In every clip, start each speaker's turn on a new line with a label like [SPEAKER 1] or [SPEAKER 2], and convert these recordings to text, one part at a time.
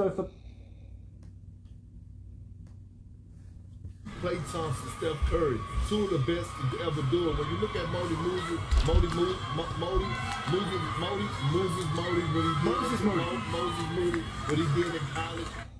[SPEAKER 1] also for
[SPEAKER 2] Klay Thompson, Steph Curry, two of the best to ever do it. When you look at Modi Moses, Modi Mo- Mo- Modi, Moses, Modi, Moses, Modi, what he did,
[SPEAKER 1] Moses Moody.
[SPEAKER 2] Mo- Moses Moody, what he did in college.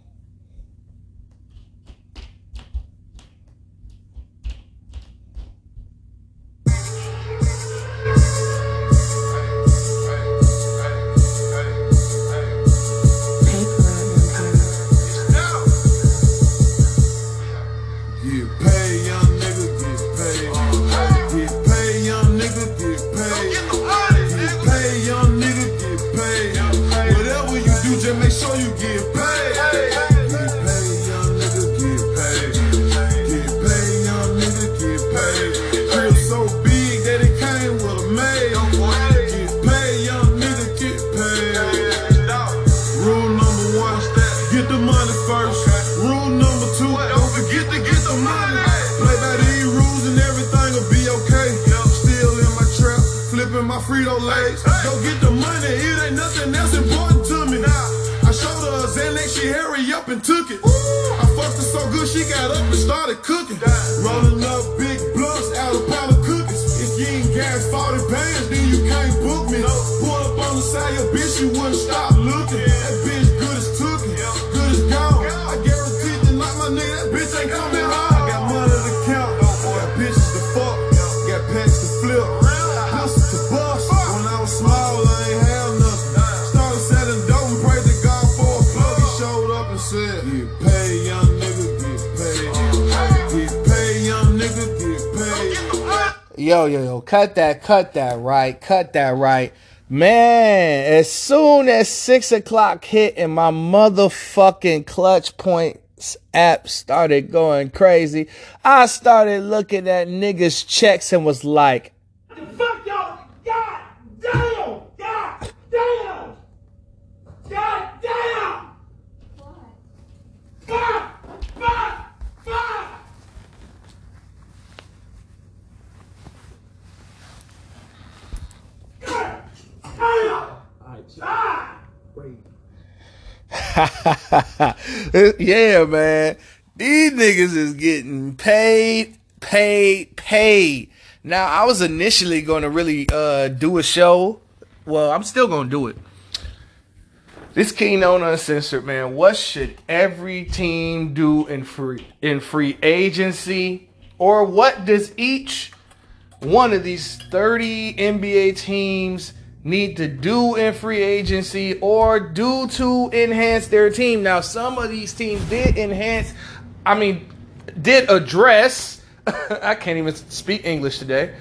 [SPEAKER 3] Took it. I fucked her so good, she got up and started cooking. Rolling up big blunts out of pound of cookies. If you ain't gas 40 bands, then you can't book me. Pull up on the side, your bitch, you wouldn't stop
[SPEAKER 4] Yo, yo, yo, cut that, cut that right, cut that right. Man, as soon as six o'clock hit and my motherfucking clutch points app started going crazy, I started looking at niggas' checks and was like,
[SPEAKER 1] fuck y'all. God damn. God damn. God damn. Fuck. Fuck. Fuck. God damn. Ah.
[SPEAKER 4] yeah, man. These niggas is getting paid, paid, paid. Now, I was initially going to really uh, do a show. Well, I'm still going to do it. This Keynote Uncensored, man. What should every team do in free in free agency, or what does each one of these 30 NBA teams need to do in free agency or do to enhance their team? Now, some of these teams did enhance, I mean, did address, I can't even speak English today.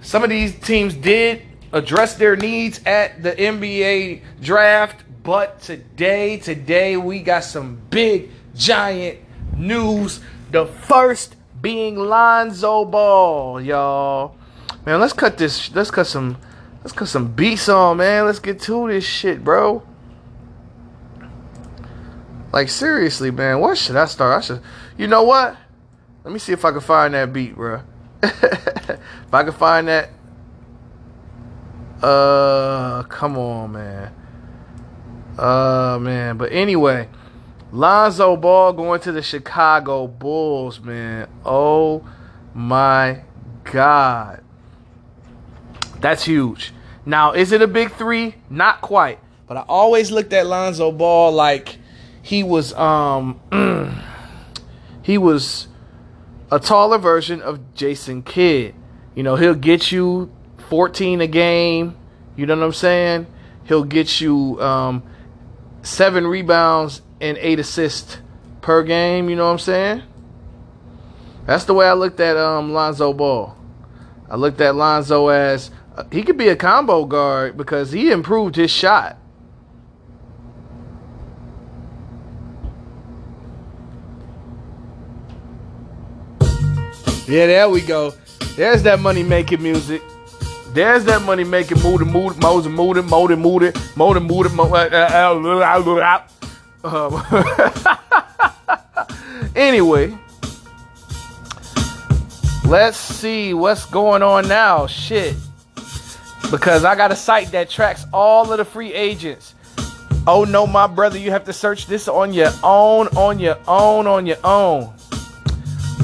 [SPEAKER 4] Some of these teams did address their needs at the NBA draft, but today, today we got some big giant news. The first being Lonzo Ball, y'all. Man, let's cut this. Let's cut some. Let's cut some beats on, man. Let's get to this shit, bro. Like seriously, man. What should I start? I should. You know what? Let me see if I can find that beat, bro. if I can find that. Uh, come on, man. Uh, man. But anyway, Lonzo Ball going to the Chicago Bulls, man. Oh my God. That's huge. Now, is it a big three? Not quite. But I always looked at Lonzo Ball like he was um he was a taller version of Jason Kidd. You know, he'll get you 14 a game. You know what I'm saying? He'll get you um, seven rebounds and eight assists per game. You know what I'm saying? That's the way I looked at um, Lonzo Ball. I looked at Lonzo as uh, he could be a combo guard because he improved his shot. Yeah, there we go. There's that money making music. There's that money making mood moody mood, moody moody mood moody moody moody. mood mood mood. Um, anyway, let's see what's going on now. Shit, because I got a site that tracks all of the free agents. Oh no, my brother, you have to search this on your own, on your own, on your own.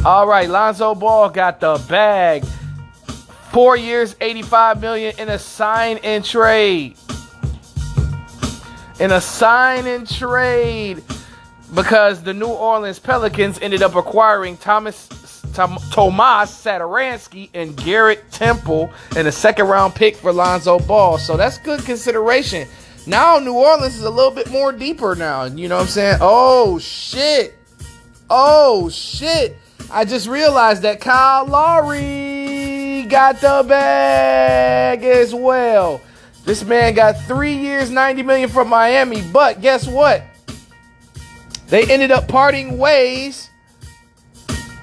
[SPEAKER 4] All right, Lonzo Ball got the bag. Four years, 85 million in a sign and trade. In a sign and trade. Because the New Orleans Pelicans ended up acquiring Thomas Tom, Tomas Satoransky and Garrett Temple and a second round pick for Lonzo Ball. So that's good consideration. Now New Orleans is a little bit more deeper now. You know what I'm saying? Oh shit. Oh shit. I just realized that Kyle Lowry got the bag as well. This man got three years, 90 million from Miami. But guess what? They ended up parting ways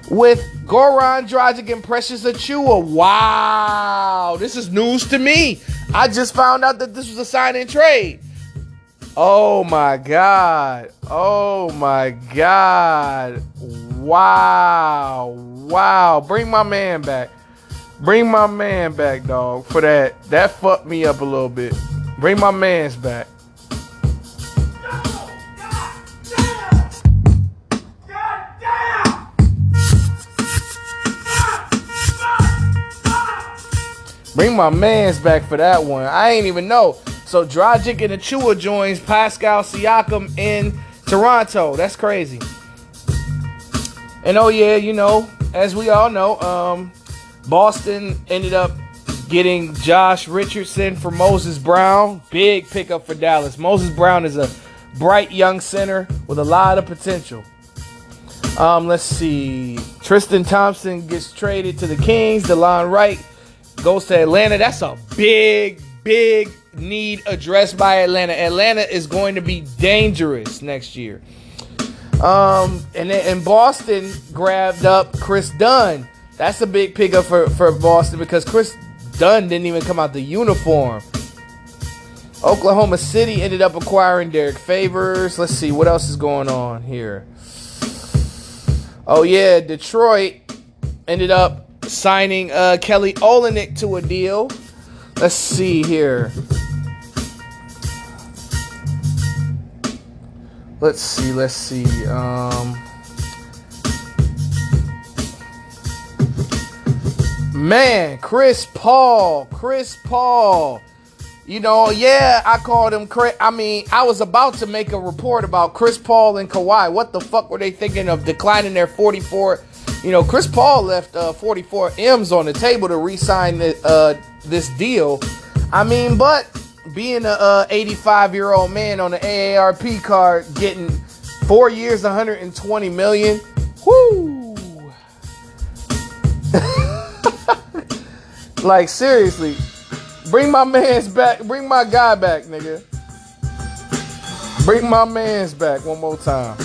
[SPEAKER 4] with Goran Dragic and Precious Achiuwa. Wow, this is news to me. I just found out that this was a sign and trade. Oh my God. Oh my God. Wow. Wow. Bring my man back. Bring my man back, dog, for that. That fucked me up a little bit. Bring my man's back. Bring my man's back for that one. I ain't even know. So Dragic and Achiuwa joins Pascal Siakam in Toronto. That's crazy. And oh yeah, you know, as we all know, um, Boston ended up getting Josh Richardson for Moses Brown. Big pickup for Dallas. Moses Brown is a bright young center with a lot of potential. Um, let's see. Tristan Thompson gets traded to the Kings. DeLon Wright goes to Atlanta. That's a big, big need addressed by Atlanta. Atlanta is going to be dangerous next year. Um, and and Boston grabbed up Kris Dunn. That's a big pickup for, for Boston because Kris Dunn didn't even come out the uniform. Oklahoma City ended up acquiring Derrick Favors. Let's see what else is going on here. Oh yeah, Detroit ended up signing uh, Kelly Olynyk to a deal. Let's see here. Let's see. Let's see. Um, man, Chris Paul. Chris Paul. You know, yeah, I called him. Chris. I mean, I was about to make a report about Chris Paul and Kawhi. What the fuck were they thinking of declining their 44? You know, Chris Paul left uh, 44 M's on the table to re-sign the, uh, this deal. I mean, but being a 85 year old man on the AARP card, getting four years, 120 million. Whoo! like seriously, bring my man's back. Bring my guy back, nigga. Bring my man's back one more time.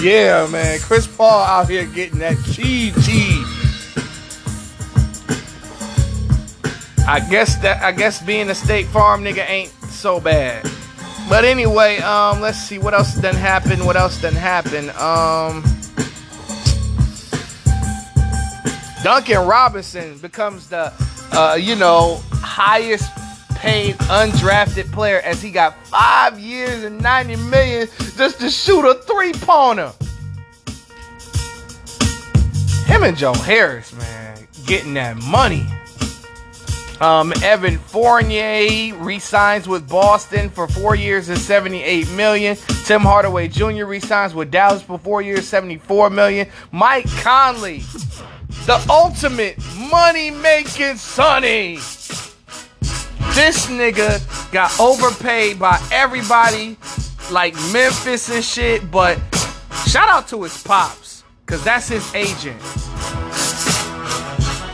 [SPEAKER 4] Yeah, man. Chris Paul out here getting that cheese cheese. I guess that I guess being a State Farm nigga ain't so bad. But anyway, um, let's see what else done happened. What else done happened? Um, Duncan Robinson becomes the, uh, you know, highest paid undrafted player as he got five years and 90 million just to shoot a three pointer. Him and Joe Harris, man, getting that money. Um, Evan Fournier resigns with Boston for four years and 78 million. Tim Hardaway Jr. resigns with Dallas for four years, 74 million. Mike Conley, the ultimate money making Sonny. This nigga got overpaid by everybody, like Memphis and shit. But shout out to his pops, cause that's his agent.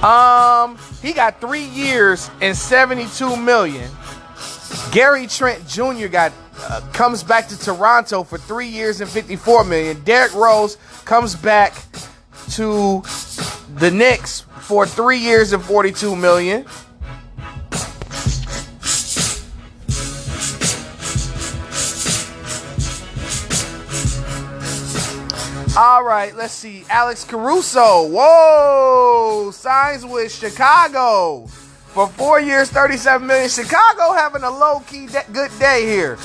[SPEAKER 4] Um, he got three years and 72 million. Gary Trent Jr. got uh, comes back to Toronto for three years and 54 million. Derrick Rose comes back to the Knicks for three years and 42 million. All right, let's see. Alex Caruso. Whoa! Signs with Chicago for four years, 37 million. Chicago having a low key de- good day here.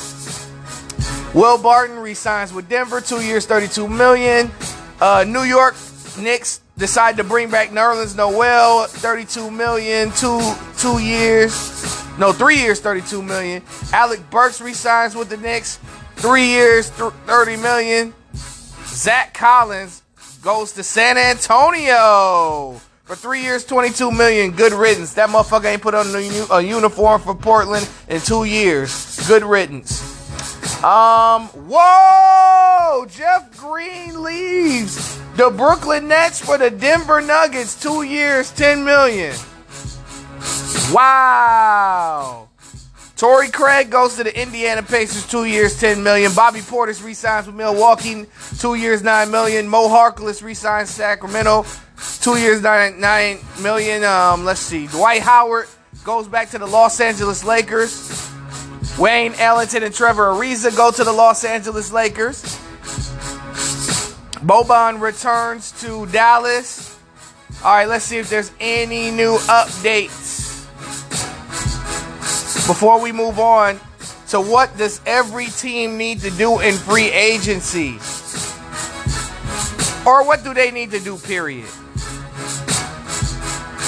[SPEAKER 4] Will Barton resigns with Denver, two years, 32 million. Uh, New York Knicks decide to bring back Nerlens Noel, 32 million, two two years. No, three years, 32 million. Alec Burks resigns with the Knicks, three years, th- 30 million. Zach Collins goes to San Antonio for three years, 22 million. Good riddance. That motherfucker ain't put on a, uniform for Portland in two years. Good riddance. Um, whoa! Jeff Green leaves the Brooklyn Nets for the Denver Nuggets. Two years, 10 million. Wow. Torrey Craig goes to the Indiana Pacers, two years, 10 million. Bobby Portis resigns with Milwaukee, two years, 9 million. Mo Harkless resigns Sacramento, two years, 9, 9 million. Um, let's see. Dwight Howard goes back to the Los Angeles Lakers. Wayne Ellington and Trevor Ariza go to the Los Angeles Lakers. Boban returns to Dallas. All right, let's see if there's any new updates. Before we move on to what does every team need to do in free agency? Or what do they need to do, period?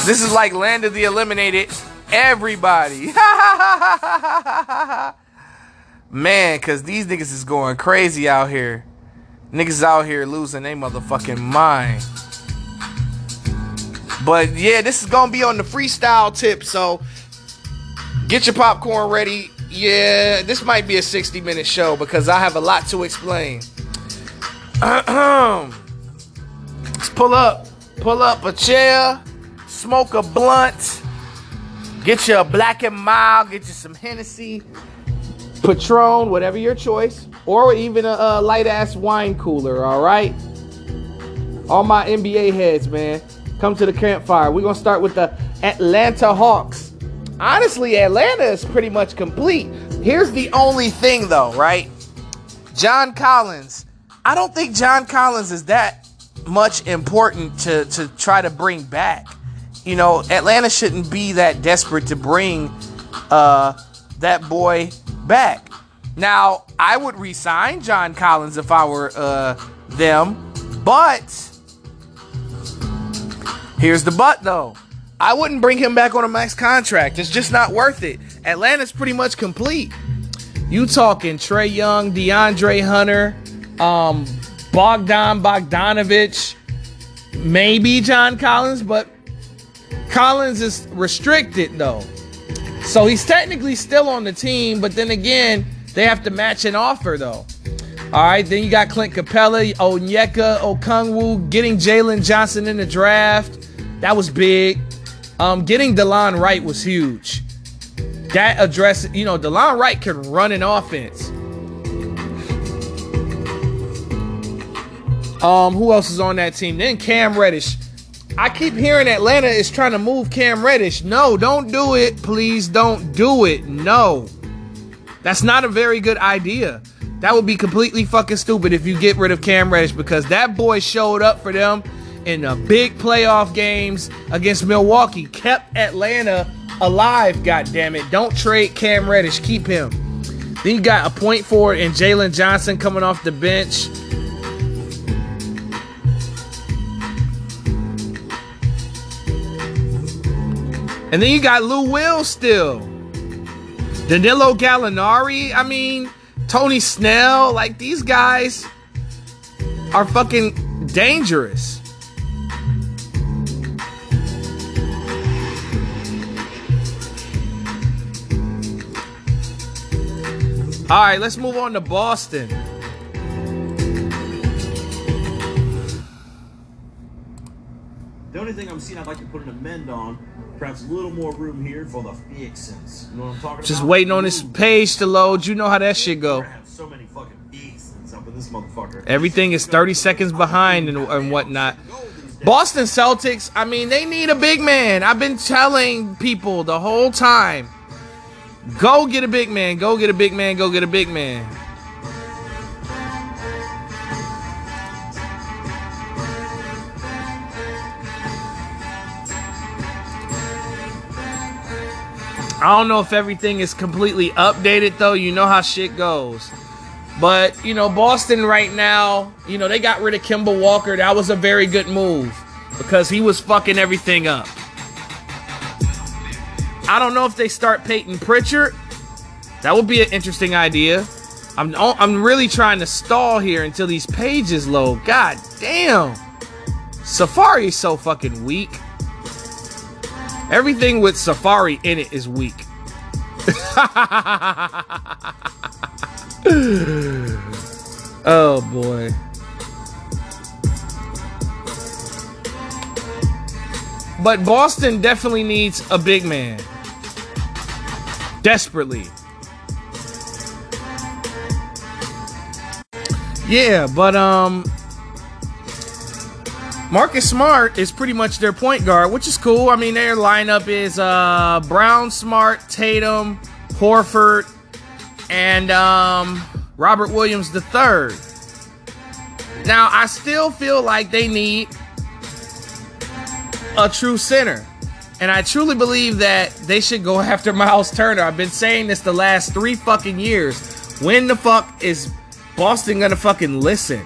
[SPEAKER 4] This is like land of the eliminated. Everybody. Man, cause these niggas is going crazy out here. Niggas out here losing their motherfucking mind. But yeah, this is gonna be on the freestyle tip, so get your popcorn ready. Yeah, this might be a 60 minute show because I have a lot to explain. Let's pull up, pull up a chair, smoke a blunt, get you a black and mild, get you some Hennessy, Patron, whatever your choice, or even a, a light ass wine cooler, all right? All my NBA heads, man, come to the campfire. We're gonna start with the Atlanta Hawks. Honestly, Atlanta is pretty much complete. Here's the only thing, though, right? John Collins. I don't think John Collins is that much important to, to try to bring back. You know, Atlanta shouldn't be that desperate to bring uh, that boy back. Now, I would resign John Collins if I were uh, them, but here's the but though. I wouldn't bring him back on a max contract. It's just not worth it. Atlanta's pretty much complete. You talking Trae Young, DeAndre Hunter, um, Bogdan Bogdanovich, maybe John Collins, but Collins is restricted though. So he's technically still on the team, but then again, they have to match an offer though. All right, then you got Clint Capela, Onyeka, Okongwu, getting Jalen Johnson in the draft. That was big. Um, getting DeLon Wright was huge. That address, you know, DeLon Wright can run an offense. Um, who else is on that team? Then Cam Reddish. I keep hearing Atlanta is trying to move Cam Reddish. No, don't do it. Please don't do it. No. That's not a very good idea. That would be completely fucking stupid if you get rid of Cam Reddish because that boy showed up for them in the big playoff games against Milwaukee, kept Atlanta alive, God damn it! Don't trade Cam Reddish, keep him. Then you got a point forward and Jalen Johnson coming off the bench. And then you got Lou Will still. Danilo Gallinari. I mean, Tony Snell. Like, these guys are fucking dangerous. All right, let's move on to Boston.
[SPEAKER 5] The only thing I'm seeing I'd like to put an amend on, perhaps a little more room here for the fixins. You know what I'm talking
[SPEAKER 4] Just
[SPEAKER 5] about?
[SPEAKER 4] waiting on this page to load. You know how that shit go.
[SPEAKER 5] So many fucking fixins up in this motherfucker.
[SPEAKER 4] Everything is 30 seconds behind and, and whatnot. Boston Celtics, I mean, they need a big man. I've been telling people the whole time Go get a big man. Go get a big man. Go get a big man. I don't know if everything is completely updated though. You know how shit goes. But, you know, Boston right now, you know, they got rid of Kemba Walker. That was a very good move because he was fucking everything up. I don't know if they start Payton Pritchard. That would be an interesting idea. I'm I'm really trying to stall here until these pages load. God damn. Safari's so fucking weak. Everything with Safari in it is weak. oh boy. But Boston definitely needs a big man. Desperately. Yeah, but um Marcus Smart is pretty much their point guard, which is cool. I mean, their lineup is uh Brown, Smart, Tatum, Horford, and um Robert Williams III. Now, I still feel like they need a true center. And I truly believe that they should go after Miles Turner. I've been saying this the last three fucking years. When the fuck is Boston gonna fucking listen?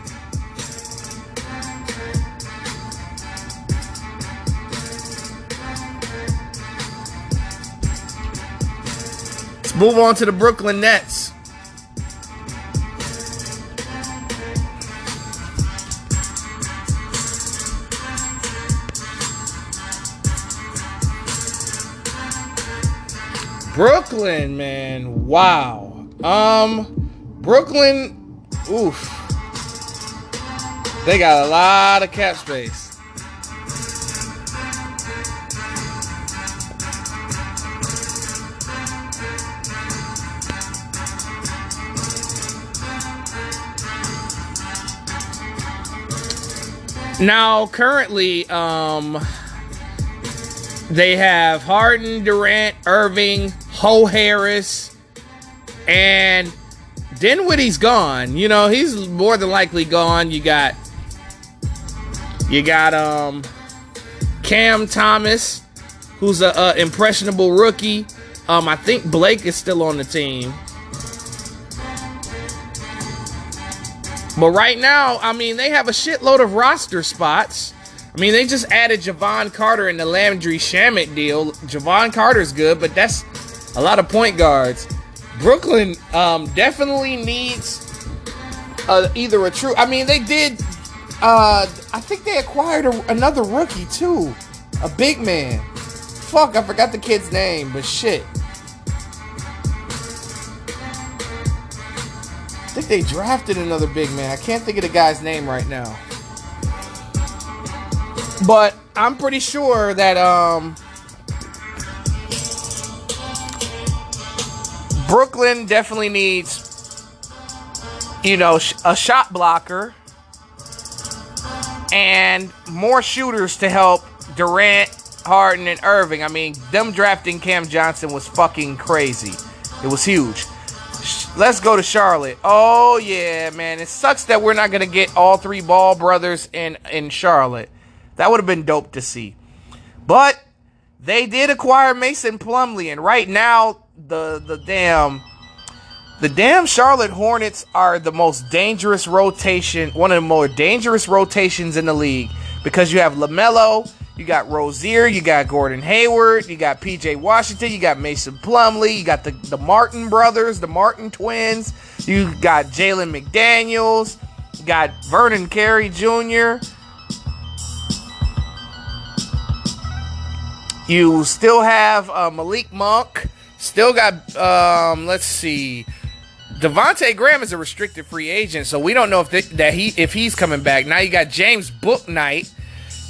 [SPEAKER 4] Let's move on to the Brooklyn Nets. Brooklyn, man. Wow. Um, Brooklyn, oof. They got a lot of cap space. Now, currently, um, they have Harden, Durant, Irving, Ho Harris, and Dinwiddie's gone. You know, he's more than likely gone. You got you got um Cam Thomas, who's a, a impressionable rookie. Um, I think Blake is still on the team. But right now, I mean, they have a shitload of roster spots. I mean, they just added Jevon Carter in the Landry Shamet deal. Jevon Carter's good, but that's a lot of point guards. Brooklyn um, definitely needs uh, either a true. I mean, they did. Uh, I think they acquired a, another rookie too, a big man. Fuck, I forgot the kid's name, but shit. I think they drafted another big man. I can't think of the guy's name right now. But I'm pretty sure that um Brooklyn definitely needs you know a shot blocker and more shooters to help Durant, Harden and Irving. I mean, them drafting Cam Johnson was fucking crazy. It was huge. Let's go to Charlotte. Oh yeah, man. It sucks that we're not gonna get all three Ball brothers in in Charlotte. That would have been dope to see. But they did acquire Mason Plumlee, and right now the the damn the damn Charlotte Hornets are the most dangerous rotation, one of the more dangerous rotations in the league because you have LaMelo, you got Rozier, you got Gordon Hayward, you got PJ Washington, you got Mason Plumlee, you got the, the Martin brothers, the Martin twins, you got Jalen McDaniels, you got Vernon Carey Jr., You still have uh, Malik Monk. Still got, um, let's see, Devonte Graham is a restricted free agent, so we don't know if that he if he's coming back. Now you got James Bouknight.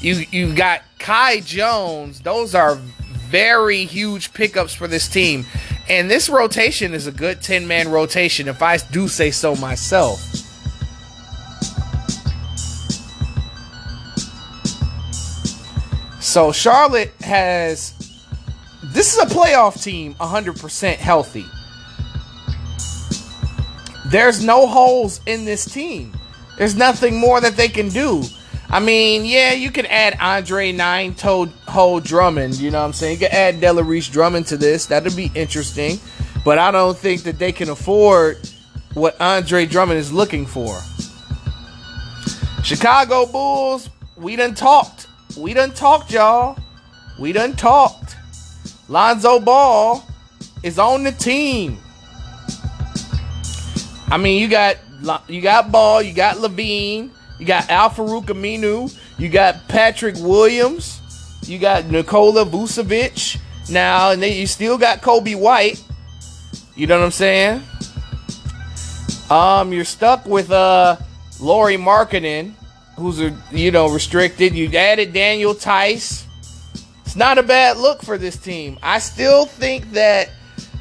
[SPEAKER 4] You you got Kai Jones. Those are very huge pickups for this team, and this rotation is a good ten man rotation, if I do say so myself. So Charlotte has this is a playoff team 100% healthy. There's no holes in this team. There's nothing more that they can do. I mean, yeah, you can add Andre Nine Toed Hole Drummond. You know what I'm saying? You can add Delarice Drummond to this. That'd be interesting. But I don't think that they can afford what Andre Drummond is looking for. Chicago Bulls, we done talked. We done talked, y'all. We done talked. Lonzo Ball is on the team. I mean, you got you got Ball, you got LaVine, you got Al Farouq Aminu, you got Patrick Williams, you got Nikola Vucevic. Now, and then you still got Coby White. You know what I'm saying? Um, you're stuck with uh Lauri Markkanen, who's a you know restricted. You added Daniel Theis. It's not a bad look for this team. I still think that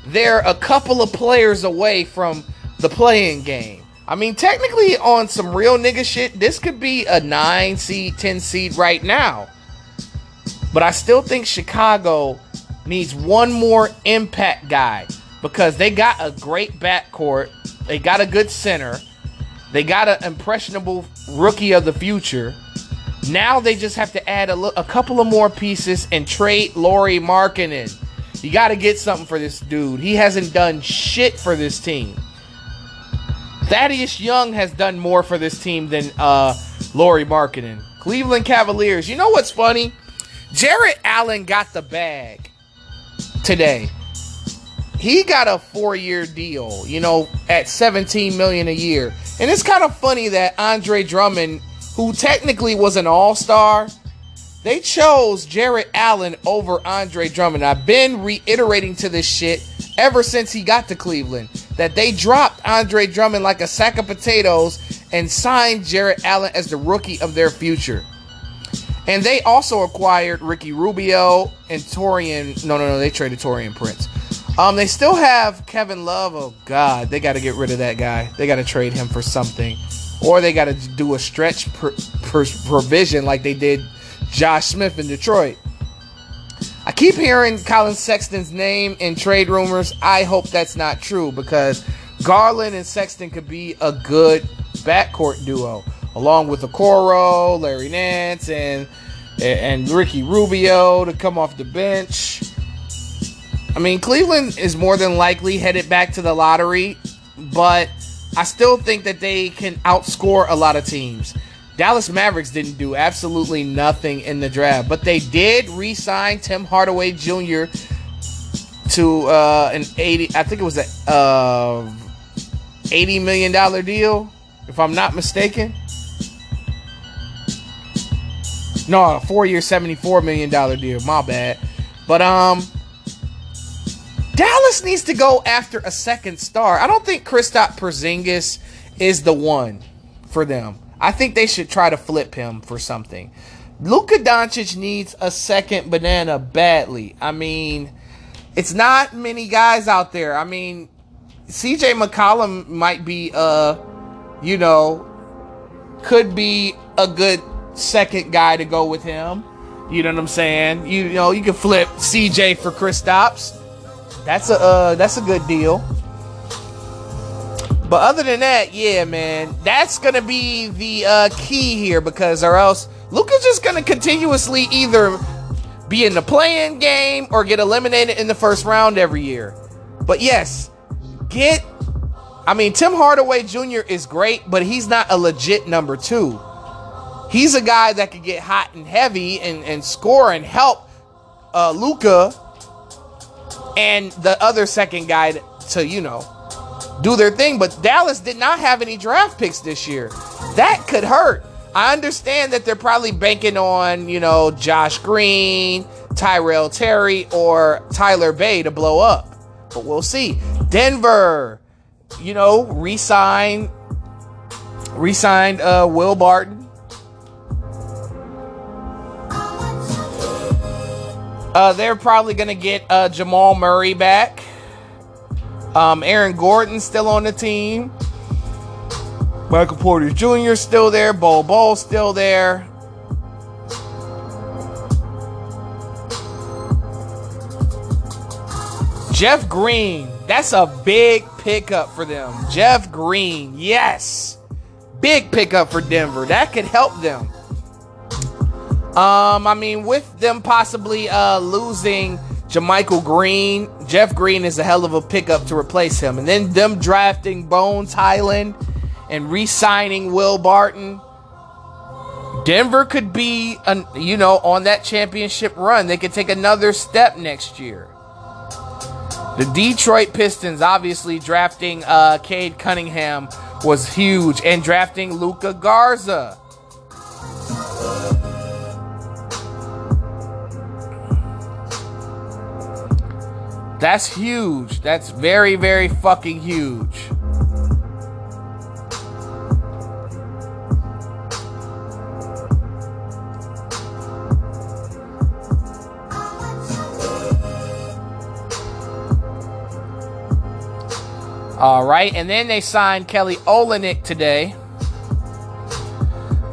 [SPEAKER 4] they're a couple of players away from the playing game. I mean, technically, on some real nigga shit, this could be a nine seed, ten seed right now. But I still think Chicago needs one more impact guy because they got a great backcourt, they got a good center, they got an impressionable rookie of the future. Now they just have to add a, couple of more pieces and trade Lauri Markkanen. You got to get something for this dude. He hasn't done shit for this team. Thaddeus Young has done more for this team than uh, Lauri Markkanen. Cleveland Cavaliers. You know what's funny? Jarrett Allen got the bag today. He got a four-year deal, you know, at 17 million a year. And it's kind of funny that Andre Drummond, who technically was an all-star, they chose Jarrett Allen over Andre Drummond. I've been reiterating to this shit ever since he got to Cleveland that they dropped Andre Drummond like a sack of potatoes and signed Jarrett Allen as the rookie of their future. And they also acquired Ricky Rubio and Taurean. No, no, no. They traded Taurean Prince. Um, they still have Kevin Love. Oh God, they got to get rid of that guy. They got to trade him for something, or they got to do a stretch pr- pr- provision like they did Josh Smith in Detroit. I keep hearing Collin Sexton's name in trade rumors. I hope that's not true because Garland and Sexton could be a good backcourt duo, along with Okoro, Larry Nance, and and Ricky Rubio to come off the bench. I mean, Cleveland is more than likely headed back to the lottery, but I still think that they can outscore a lot of teams. Dallas Mavericks didn't do absolutely nothing in the draft, but they did re-sign Tim Hardaway Jr. to uh, an eighty. I think it was a uh, eighty million dollar deal, if I'm not mistaken. No, a four-year, seventy-four million dollar deal. My bad. But um, Dallas needs to go after a second star. I don't think Kristaps Porzingis is the one for them. I think they should try to flip him for something. Luka Doncic needs a second banana badly. I mean, it's not many guys out there. I mean, CJ McCollum might be uh you know could be a good second guy to go with him. You know what I'm saying? You, you know, you can flip CJ for Kristaps. That's a uh, that's a good deal. But other than that, yeah, man, that's gonna be the uh, key here because, or else Luka's just gonna continuously either be in the playing game or get eliminated in the first round every year. But yes, get. I mean, Tim Hardaway Jr. is great, but he's not a legit number two. He's a guy that could get hot and heavy and, and score and help uh, Luka and the other second guy to, you know, do their thing. But Dallas did not have any draft picks this year. That could hurt. I understand that they're probably banking on, you know, Josh Green, Tyrell Terry, or Tyler Bey to blow up. But we'll see. Denver, you know, re-signed, re-signed uh, Will Barton. Uh, they're probably gonna get uh, Jamal Murray back. Um, Aaron Gordon still on the team. Michael Porter Jr. still there. Bol Bol still there. Jeff Green. That's a big pickup for them. Jeff Green. Yes. Big pickup for Denver. That could help them. Um, I mean, with them possibly uh, losing JaMychal Green, Jeff Green is a hell of a pickup to replace him. And then them drafting Bones Hyland and re-signing Will Barton. Denver could be, an, you know, on that championship run. They could take another step next year. The Detroit Pistons, obviously, drafting uh, Cade Cunningham was huge, and drafting Luka Garza. That's huge. That's very, very fucking huge. All right, and then they signed Kelly Olynyk today.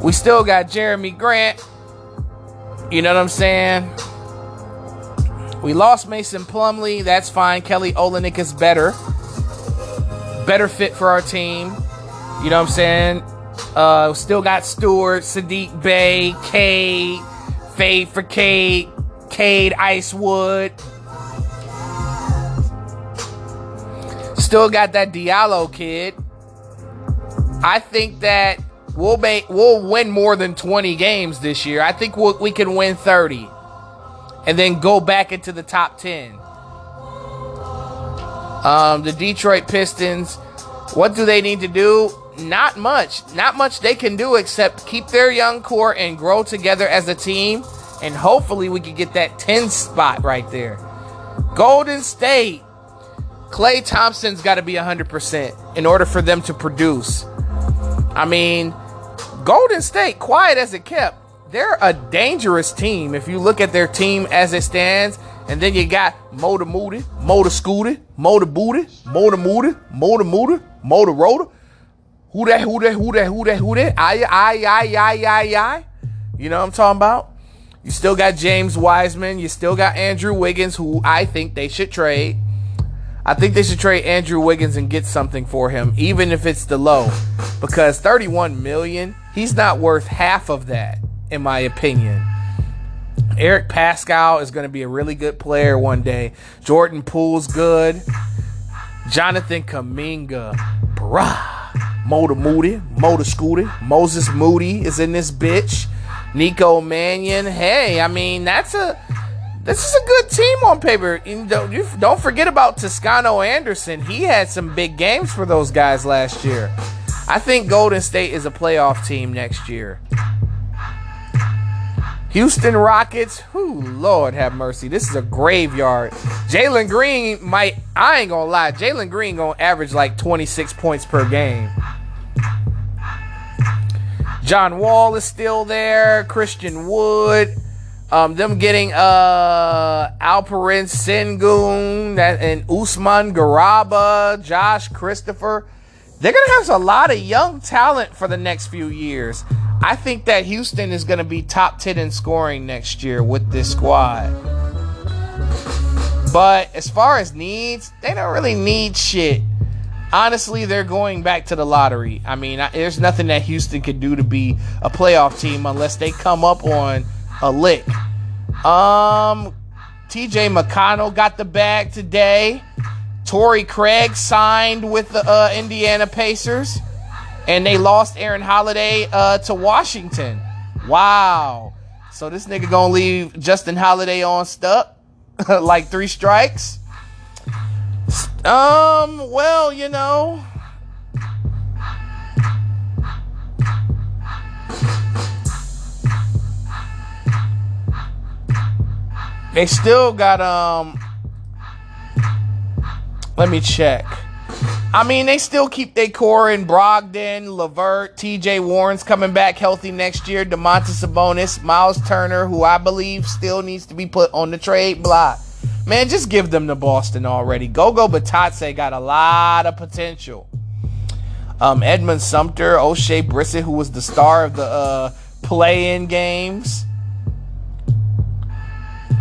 [SPEAKER 4] We still got Jerami Grant. You know what I'm saying? We lost Mason Plumlee. That's fine. Kelly Olynyk is better. Better fit for our team. You know what I'm saying? Uh, still got Stewart, Saddiq Bey, Cade, Fade for Cade, Cade Icewood. Still got that Diallo kid. I think that we'll make we'll win more than 20 games this year. I think we'll, we can win 30 and then go back into the top 10. Um, the Detroit Pistons, what do they need to do? Not much. Not much they can do except keep their young core and grow together as a team. And hopefully we can get that 10 spot right there. Golden State. Klay Thompson's got to be 100% in order for them to produce. I mean, Golden State, quiet as it kept, they're a dangerous team if you look at their team as it stands. And then you got Motor Moody, Motor Scooty, Motor Booty, Motor Moody, Motor Moody, Motor Rotor. Who that, who that, who that, who that, who that? I, I, I, I, I, I. You know what I'm talking about? You still got James Wiseman. You still got Andrew Wiggins, who I think they should trade. I think they should trade Andrew Wiggins and get something for him, even if it's the low. Because 31 million, he's not worth half of that in my opinion. Eric Paschall is going to be a really good player one day. Jordan Poole's good. Jonathan Kuminga, brah. Motor Moody, Motor Scooty, Moses Moody is in this bitch. Nico Mannion. Hey, I mean that's a this is a good team on paper. Don't, you, don't forget about Toscano Anderson. He had some big games for those guys last year. I think Golden State is a playoff team next year. Houston Rockets, who Lord have mercy. This is a graveyard. Jalen Green might, I ain't gonna lie, Jalen Green gonna average like 26 points per game. John Wall is still there. Christian Wood. Um, them getting uh Alperen Sengun and Usman Garuba, Josh Christopher. They're gonna have a lot of young talent for the next few years. I think that Houston is going to be top 10 in scoring next year with this squad. But as far as needs, they don't really need shit. Honestly, they're going back to the lottery. I mean, there's nothing that Houston could do to be a playoff team unless they come up on a lick. Um, TJ McConnell got the bag today. Torrey Craig signed with the uh, Indiana Pacers and they lost Aaron Holiday uh, to Washington. Wow. So this nigga gonna leave Justin Holiday on stuck like three strikes. Um, well, you know. They still got um let me check. I mean, they still keep their core in Brogdon, Levert, TJ Warren's coming back healthy next year, Domantas Sabonis, Miles Turner, who I believe still needs to be put on the trade block. Man, just give them to Boston already. Gogo Bitadze got a lot of potential. Um, Edmond Sumner, Oshae Brissett, who was the star of the uh, play-in games.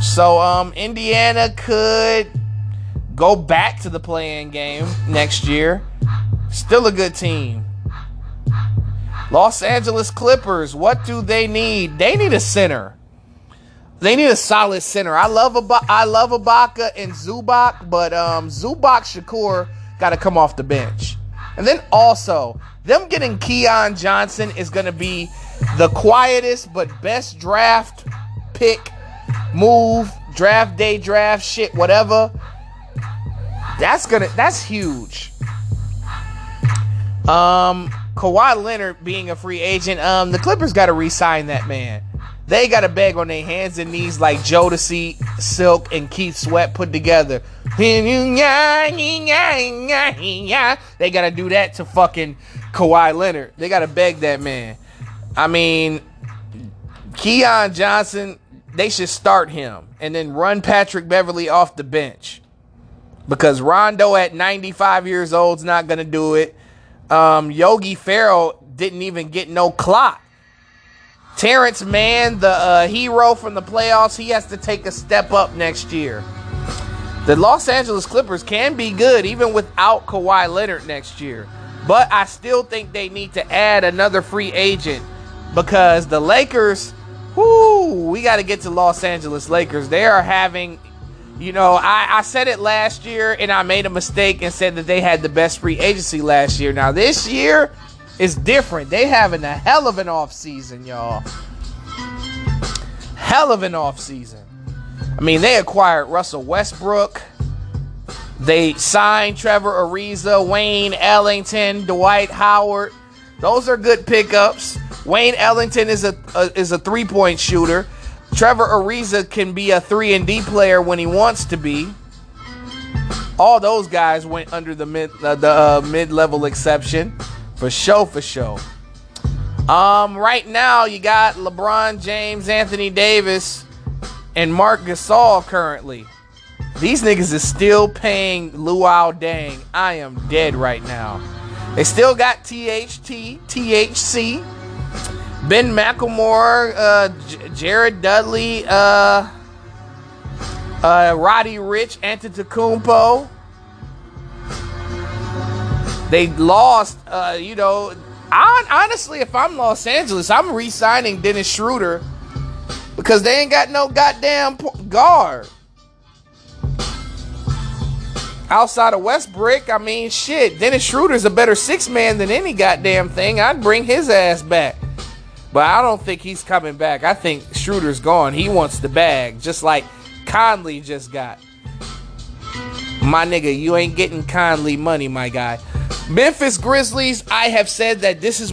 [SPEAKER 4] So, um, Indiana could go back to the play-in game next year. Still a good team. Los Angeles Clippers, what do they need? They need a center. they need a solid center. I love Ibaka, I love Ibaka and Zubac, but um, Zubac Shakur got to come off the bench. And then also, them getting Keon Johnson is going to be the quietest but best draft pick move, draft day draft shit, whatever. That's gonna that's huge. Um, Kawhi Leonard being a free agent, um, the Clippers got to re-sign that man. They got to beg on their hands and knees like Jodeci, Silk, and Keith Sweat put together. They got to do that to fucking Kawhi Leonard. They got to beg that man. I mean, Keon Johnson, they should start him and then run Patrick Beverley off the bench because Rondo at 95 years old is not going to do it. Um, Yogi Ferrell didn't even get no clock. Terance Mann, the uh, hero from the playoffs, he has to take a step up next year. The Los Angeles Clippers can be good even without Kawhi Leonard next year. But I still think they need to add another free agent because the Lakers, whoo, we got to get to Los Angeles Lakers. They are having, you know, I, I said it last year and I made a mistake and said that they had the best free agency last year. Now, this year is different. They having a hell of an off season, y'all. Hell of an off season. I mean, they acquired Russell Westbrook. They signed Trevor Ariza, Wayne Ellington, Dwight Howard. Those are good pickups. Wayne Ellington is a, a is a three point shooter. Trevor Ariza can be a three and D player when he wants to be. All those guys went under the mid uh, the uh, mid level exception for show for show. Um, right now you got LeBron James, Anthony Davis, and Marc Gasol currently. These niggas is still paying Luol Deng. I am dead right now. They still got THT, THC, Ben McLemore, uh, J- Jared Dudley, uh, uh, Roddy Rich, Antetokounmpo. They lost, uh, you know. Honestly, if I'm Los Angeles, I'm re-signing Dennis Schroeder because they ain't got no goddamn guard. Outside of Westbrook, I mean, shit, Dennis Schroeder's a better six man than any goddamn thing. I'd bring his ass back. But I don't think he's coming back. I think Schroeder's gone. He wants the bag, just like Conley just got. My nigga, you ain't getting Conley money, my guy. Memphis Grizzlies, I have said that this is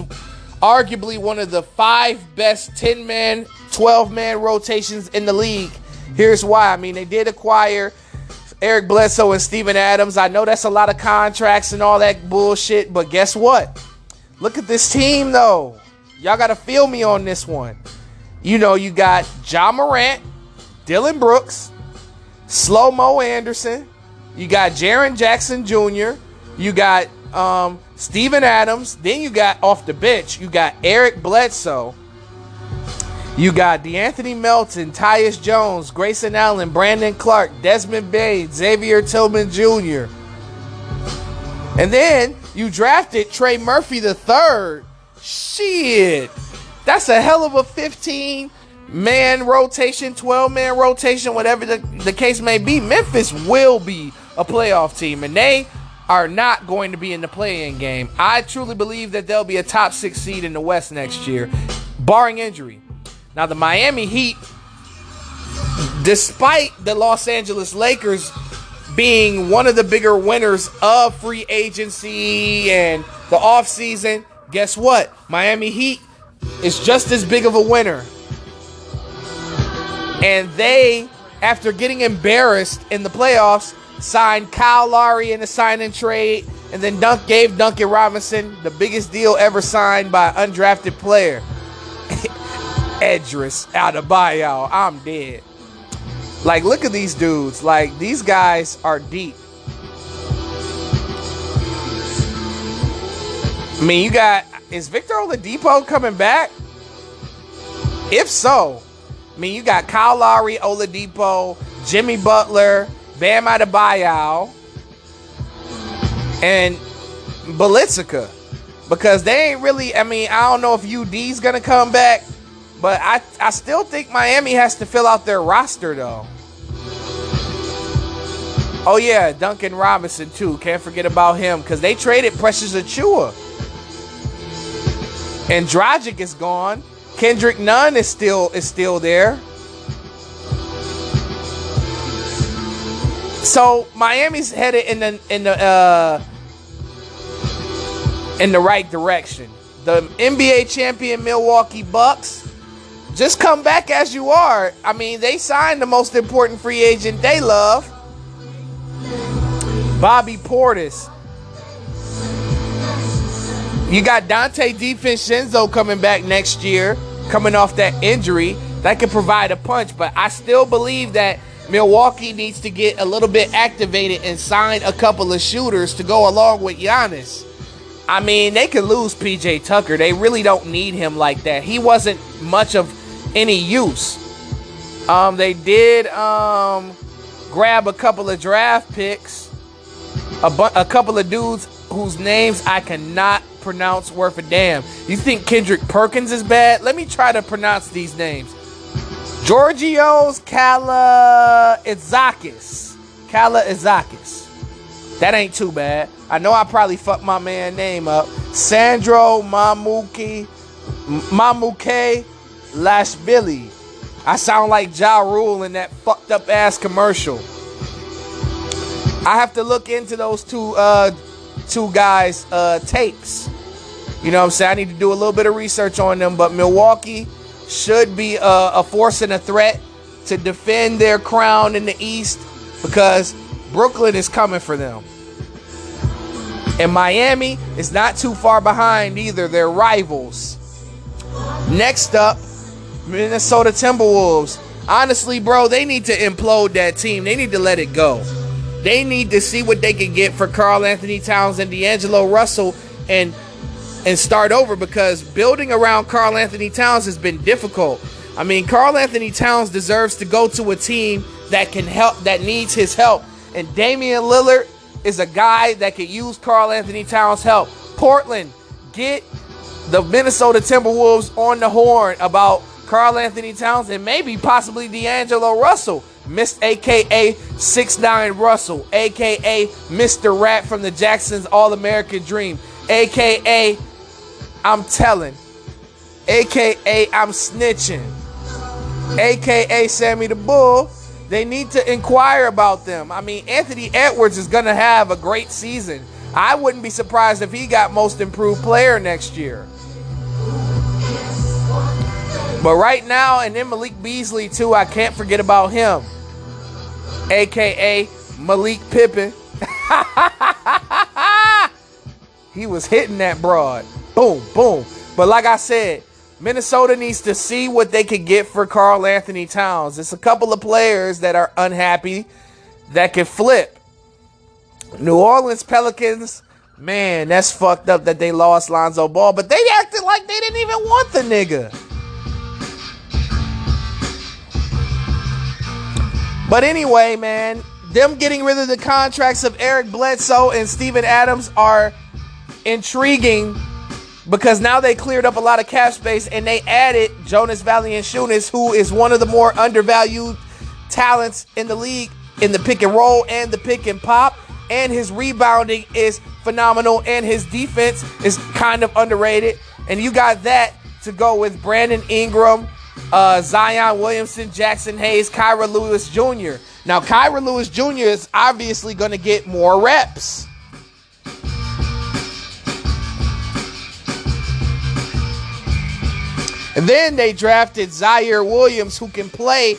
[SPEAKER 4] arguably one of the five best 10 man, 12 man rotations in the league. Here's why. I mean, they did acquire Eric Bledsoe and Steven Adams. I know that's a lot of contracts and all that bullshit, but guess what? Look at this team, though. Y'all got to feel me on this one. You know, you got John Morant, Dillon Brooks, Slow Mo Anderson, you got Jaren Jackson Jr., you got um, Steven Adams, then you got off the bench, you got Eric Bledsoe, you got DeAnthony Melton, Tyus Jones, Grayson Allen, Brandon Clarke, Desmond Bane, Xavier Tillman Jr. And then you drafted Trey Murphy the third. Shit. That's a hell of a 15 man rotation, 12 man rotation, whatever the, the case may be. Memphis will be a playoff team, and they are not going to be in the play in game. I truly believe that they'll be a top six seed in the West next year, barring injury. Now, the Miami Heat, despite the Los Angeles Lakers being one of the bigger winners of free agency and the offseason, guess what? Miami Heat is just as big of a winner. And they, after getting embarrassed in the playoffs, signed Kyle Lowry in a sign and trade, and then Dunk gave Duncan Robinson the biggest deal ever signed by an undrafted player. Edris out of buyout. I'm dead. Like, look at these dudes. Like, these guys are deep. I mean, you got is Victor Oladipo coming back? If so, I mean, you got Kyle Lowry, Oladipo, Jimmy Butler, Bam Adebayo, and Belitsica. Because they ain't really, I mean, I don't know if UD's going to come back, But I, I still think Miami has to fill out their roster though. Oh yeah, Duncan Robinson too. Can't forget about him because they traded Precious Achiuwa. And Dragic is gone. Kendrick Nunn is still is still there. So Miami's headed in the in the uh, in the right direction. The NBA champion Milwaukee Bucks just come back as you are. I mean, they signed the most important free agent they love, Bobby Portis. You got Donte DiVincenzo coming back next year, coming off that injury. That could provide a punch, but I still believe that Milwaukee needs to get a little bit activated and sign a couple of shooters to go along with Giannis. I mean, they could lose PJ Tucker. They really don't need him like that. He wasn't much of any use. Um, they did um, grab a couple of draft picks, a, bu- a couple of dudes whose names I cannot pronounce worth a damn. You think Kendrick Perkins is bad? Let me try to pronounce these names. Georgios Kalaitzakis. Kala Izakis. That ain't too bad. I know I probably fucked my man name up. Sandro Mamuki Mamuke Lashbilly. I sound like Ja Rule in that fucked up ass commercial. I have to look into those two uh two guys uh tapes. You know what I'm saying? I need to do a little bit of research on them, but Milwaukee should be a, a force and a threat to defend their crown in the East because Brooklyn is coming for them. And Miami is not too far behind either. They're rivals. Next up, Minnesota Timberwolves. Honestly, bro, they need to implode that team. They need to let it go. They need to see what they can get for Karl-Anthony Towns and D'Angelo Russell and and start over because building around Karl-Anthony Towns has been difficult. I mean, Karl-Anthony Towns deserves to go to a team that can help that needs his help. And Damian Lillard is a guy that could use Karl-Anthony Towns' help. Portland, get the Minnesota Timberwolves on the horn about Karl-Anthony Towns and maybe possibly D'Angelo Russell. Miss AKA 6'9 Russell, AKA Mr. Rat from the Jackson's All American Dream, AKA I'm telling, AKA I'm snitching, AKA Sammy the Bull. They need to inquire about them. I mean, Anthony Edwards is going to have a great season. I wouldn't be surprised if he got most improved player next year. But right now, and then Malik Beasley too, I can't forget about him. AKA Malik Pippin. he was hitting that broad. Boom, boom. But like I said, Minnesota needs to see what they can get for Karl-Anthony Towns. It's a couple of players that are unhappy that can flip. New Orleans Pelicans, man, that's fucked up that they lost Lonzo Ball, but they acted like they didn't even want the nigga. But anyway, man, them getting rid of the contracts of Eric Bledsoe and Steven Adams are intriguing because now they cleared up a lot of cap space and they added Jonas Valanciunas, who is one of the more undervalued talents in the league in the pick and roll and the pick and pop. And his rebounding is phenomenal, and his defense is kind of underrated. And you got that to go with Brandon Ingram, uh, Zion Williamson, Jaxson Hayes, Kira Lewis Jr. Now, Kira Lewis Jr. is obviously going to get more reps. And then they drafted Ziaire Williams, who can play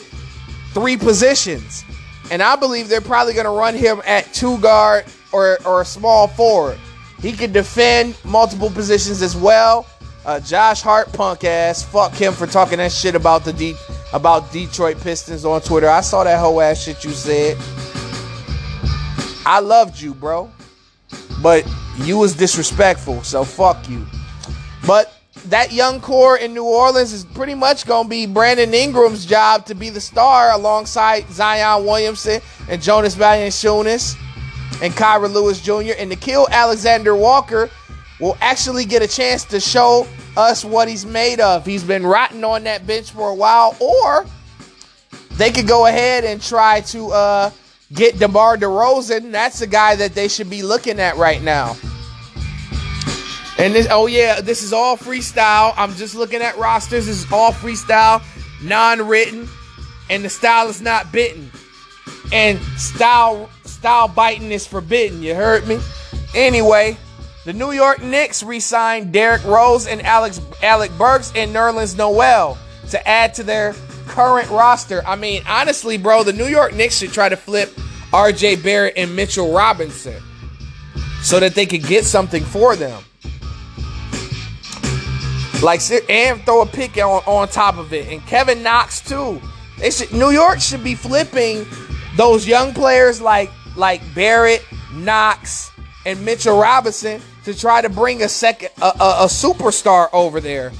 [SPEAKER 4] three positions. And I believe they're probably going to run him at two guard or, or a small forward. He can defend multiple positions as well. Uh, Josh Hart, punk ass, fuck him for talking that shit about the about Detroit Pistons on Twitter. I saw that whole ass shit you said. I loved you, bro, but you was disrespectful, so fuck you. But that young core in New Orleans is pretty much gonna be Brandon Ingram's job to be the star alongside Zion Williamson and Jonas Valanciunas and Kira Lewis Jr. and Nickeil Alexander-Walker. will actually get a chance to show us what he's made of. He's been rotting on that bench for a while, or they could go ahead and try to uh, get DeMar DeRozan. That's the guy that they should be looking at right now. And this, oh yeah, this is all freestyle. I'm just looking at rosters. This is all freestyle, non-written, and the style is not bitten. And style style biting is forbidden. You heard me? Anyway, the New York Knicks re-signed Derrick Rose and Alex Alec Burks and Nerlens Noel to add to their current roster. I mean, honestly, bro, the New York Knicks should try to flip RJ Barrett and Mitchell Robinson so that they could get something for them. Like and throw a pick on, on top of it. And Kevin Knox too. They should New York should be flipping those young players like like Barrett, Knox, and Mitchell Robinson to try to bring a second a, a, a superstar over there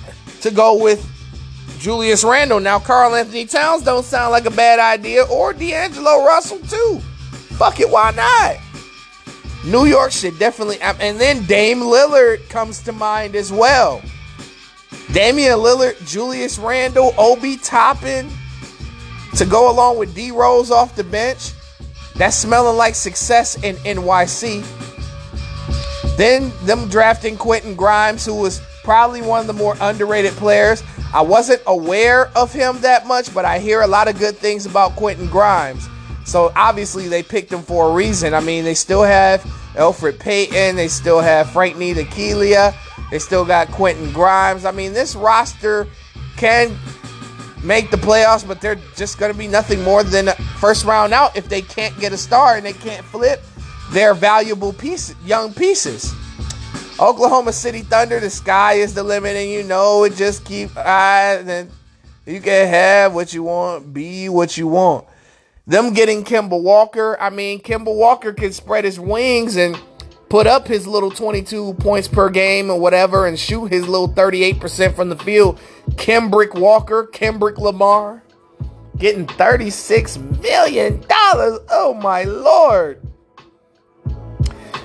[SPEAKER 4] to go with Julius Randle. Now Karl-Anthony Towns don't sound like a bad idea, or D'Angelo Russell too. Fuck it, why not? New York should definitely, and then Dame Lillard comes to mind as well. Damian Lillard, Julius Randle, Obi Toppin to go along with D Rose off the bench. That's smelling like success in NYC. Then them drafting Quentin Grimes, who was probably one of the more underrated players. I wasn't aware of him that much, but I hear a lot of good things about Quentin Grimes. So obviously they picked him for a reason. I mean, they still have Elfrid Payton, they still have Frank Ntilikina, they still got Quentin Grimes. I mean, this roster can make the playoffs, but they're just going to be nothing more than first round out if they can't get a star and they can't flip their valuable pieces, young pieces. Oklahoma City Thunder, the sky is the limit, and you know it. Just keep high, and you can have what you want, be what you want. Them getting Kemba Walker, I mean, Kemba Walker can spread his wings and put up his little 22 points per game or whatever and shoot his little 38% from the field. Kendrick Walker, Kendrick Lamar, getting $36 million. Oh my lord.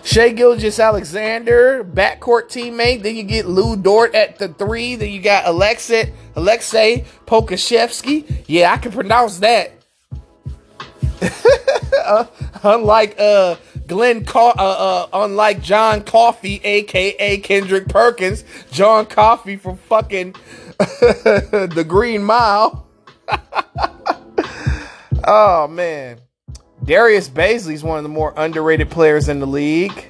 [SPEAKER 4] Shai Gilgeous-Alexander, backcourt teammate. Then you get Lu Dort at the three. Then you got Alexei, Alexei Pokusevski. Yeah, I can pronounce that. uh, unlike uh Glenn, uh, uh, unlike John Coffey, aka Kendrick Perkins, John Coffey from fucking the Green Mile. oh man, Darius Bazley is one of the more underrated players in the league.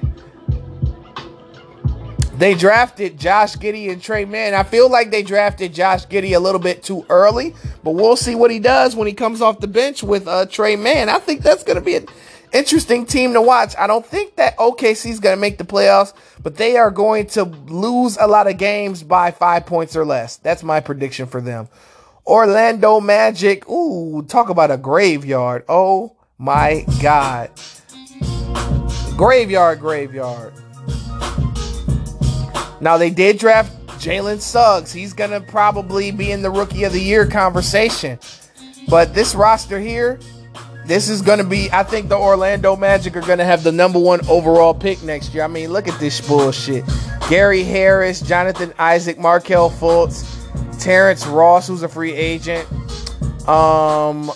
[SPEAKER 4] They drafted Josh Giddey and Tre Mann. I feel like they drafted Josh Giddey a little bit too early, but we'll see what he does when he comes off the bench with uh, Tre Mann. I think that's going to be an interesting team to watch. I don't think that OKC is going to make the playoffs, but they are going to lose a lot of games by five points or less. That's my prediction for them. Orlando Magic. Ooh, talk about a graveyard. Oh my God. Graveyard, graveyard. Now they did draft Jalen Suggs. He's gonna probably be in the rookie of the year conversation. But this roster here, this is gonna be. I think the Orlando Magic are gonna have the number one overall pick next year. I mean, look at this bullshit. Gary Harris, Jonathan Isaac, Markelle Fultz, Terrence Ross, who's a free agent. Um,